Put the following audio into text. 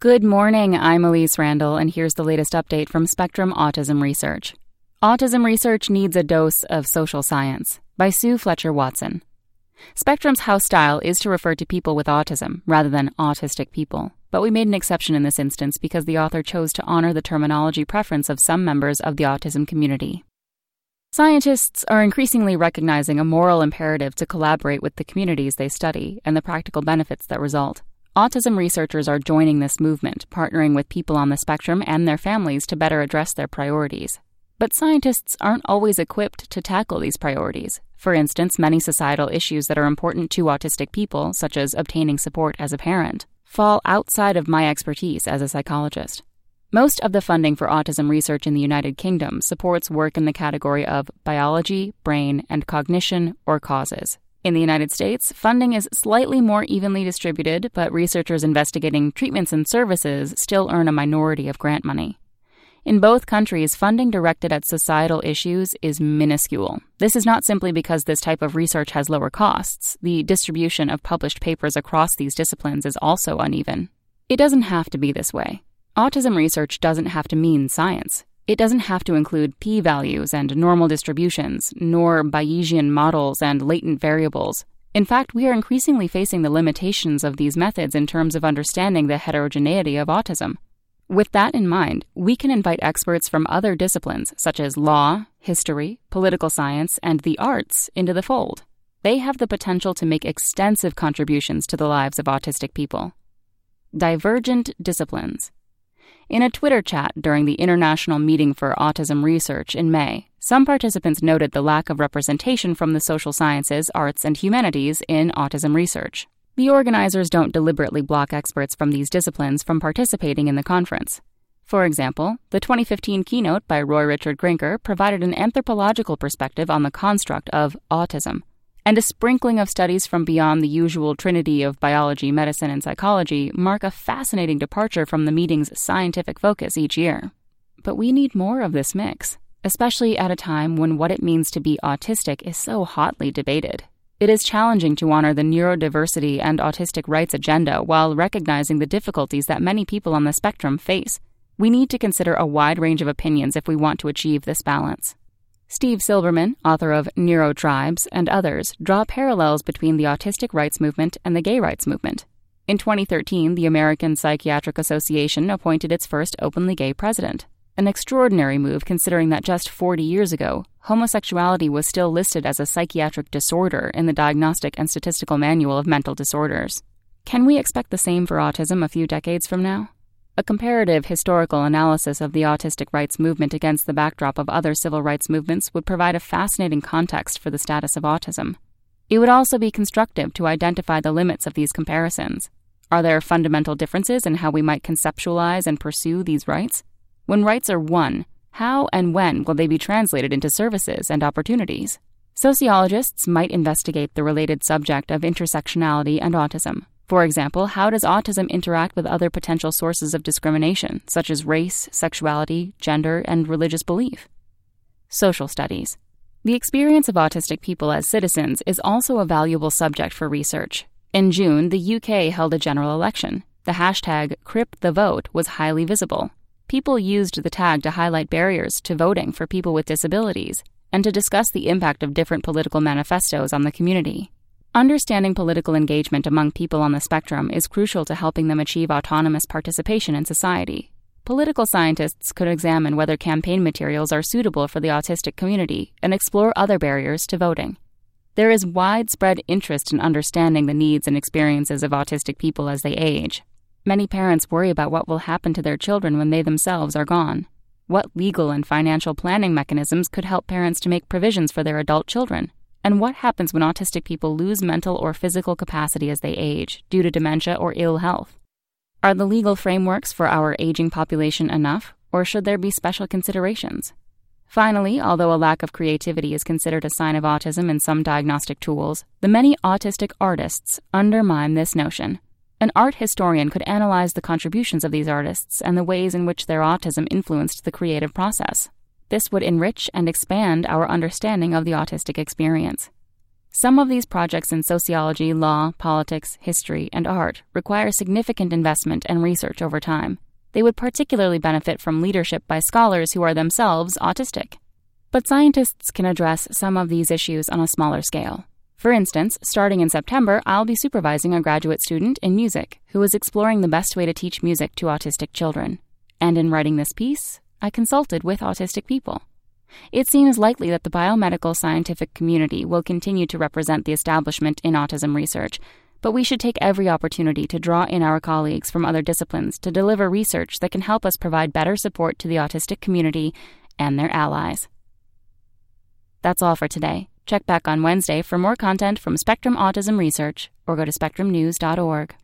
Good morning, I'm Elise Randall, and here's the latest update from Spectrum Autism Research. Autism Research Needs a Dose of Social Science by Sue Fletcher Watson. Spectrum's house style is to refer to people with autism rather than autistic people, but we made an exception in this instance because the author chose to honor the terminology preference of some members of the autism community. Scientists are increasingly recognizing a moral imperative to collaborate with the communities they study and the practical benefits that result. Autism researchers are joining this movement, partnering with people on the spectrum and their families to better address their priorities. But scientists aren't always equipped to tackle these priorities. For instance, many societal issues that are important to autistic people, such as obtaining support as a parent, fall outside of my expertise as a psychologist. Most of the funding for autism research in the United Kingdom supports work in the category of biology, brain, and cognition or causes. In the United States, funding is slightly more evenly distributed, but researchers investigating treatments and services still earn a minority of grant money. In both countries, funding directed at societal issues is minuscule. This is not simply because this type of research has lower costs. The distribution of published papers across these disciplines is also uneven. It doesn't have to be this way. Autism research doesn't have to mean science. It doesn't have to include p values and normal distributions, nor Bayesian models and latent variables. In fact, we are increasingly facing the limitations of these methods in terms of understanding the heterogeneity of autism. With that in mind, we can invite experts from other disciplines such as law, history, political science, and the arts into the fold. They have the potential to make extensive contributions to the lives of autistic people. Divergent disciplines. In a Twitter chat during the International Meeting for Autism Research in May, some participants noted the lack of representation from the social sciences, arts, and humanities in autism research. The organizers don't deliberately block experts from these disciplines from participating in the conference. For example, the 2015 keynote by Roy Richard Grinker provided an anthropological perspective on the construct of autism, and a sprinkling of studies from beyond the usual trinity of biology, medicine, and psychology mark a fascinating departure from the meeting's scientific focus each year. But we need more of this mix, especially at a time when what it means to be autistic is so hotly debated. It is challenging to honor the neurodiversity and autistic rights agenda while recognizing the difficulties that many people on the spectrum face. We need to consider a wide range of opinions if we want to achieve this balance. Steve Silberman, author of Neurotribes, and others draw parallels between the autistic rights movement and the gay rights movement. In 2013, the American Psychiatric Association appointed its first openly gay president, an extraordinary move considering that just 40 years ago, homosexuality was still listed as a psychiatric disorder in the Diagnostic and Statistical Manual of Mental Disorders. Can we expect the same for autism a few decades from now? A comparative historical analysis of the autistic rights movement against the backdrop of other civil rights movements would provide a fascinating context for the status of autism. It would also be constructive to identify the limits of these comparisons. Are there fundamental differences in how we might conceptualize and pursue these rights? When rights are won, how and when will they be translated into services and opportunities? Sociologists might investigate the related subject of intersectionality and autism, for example, how does autism interact with other potential sources of discrimination, such as race, sexuality, gender, and religious belief? Social studies. The experience of autistic people as citizens is also a valuable subject for research. In June, the UK held a general election. The hashtag CripTheVote was highly visible. People used the tag to highlight barriers to voting for people with disabilities and to discuss the impact of different political manifestos on the community. Understanding political engagement among people on the spectrum is crucial to helping them achieve autonomous participation in society. Political scientists could examine whether campaign materials are suitable for the autistic community and explore other barriers to voting. There is widespread interest in understanding the needs and experiences of autistic people as they age. Many parents worry about what will happen to their children when they themselves are gone. What legal and financial planning mechanisms could help parents to make provisions for their adult children? And what happens when autistic people lose mental or physical capacity as they age due to dementia or ill health? Are the legal frameworks for our aging population enough, or should there be special considerations? Finally, although a lack of creativity is considered a sign of autism in some diagnostic tools, the many autistic artists undermine this notion. An art historian could analyze the contributions of these artists and the ways in which their autism influenced the creative process. This would enrich and expand our understanding of the autistic experience. Some of these projects in sociology, law, politics, history, and art require significant investment and research over time. They would particularly benefit from leadership by scholars who are themselves autistic. But scientists can address some of these issues on a smaller scale. For instance, starting in September, I'll be supervising a graduate student in music who is exploring the best way to teach music to autistic children. And in writing this piece, I consulted with autistic people. It seems likely that the biomedical scientific community will continue to represent the establishment in autism research, but we should take every opportunity to draw in our colleagues from other disciplines to deliver research that can help us provide better support to the autistic community and their allies. That's all for today. Check back on Wednesday for more content from Spectrum Autism Research or go to spectrumnews.org.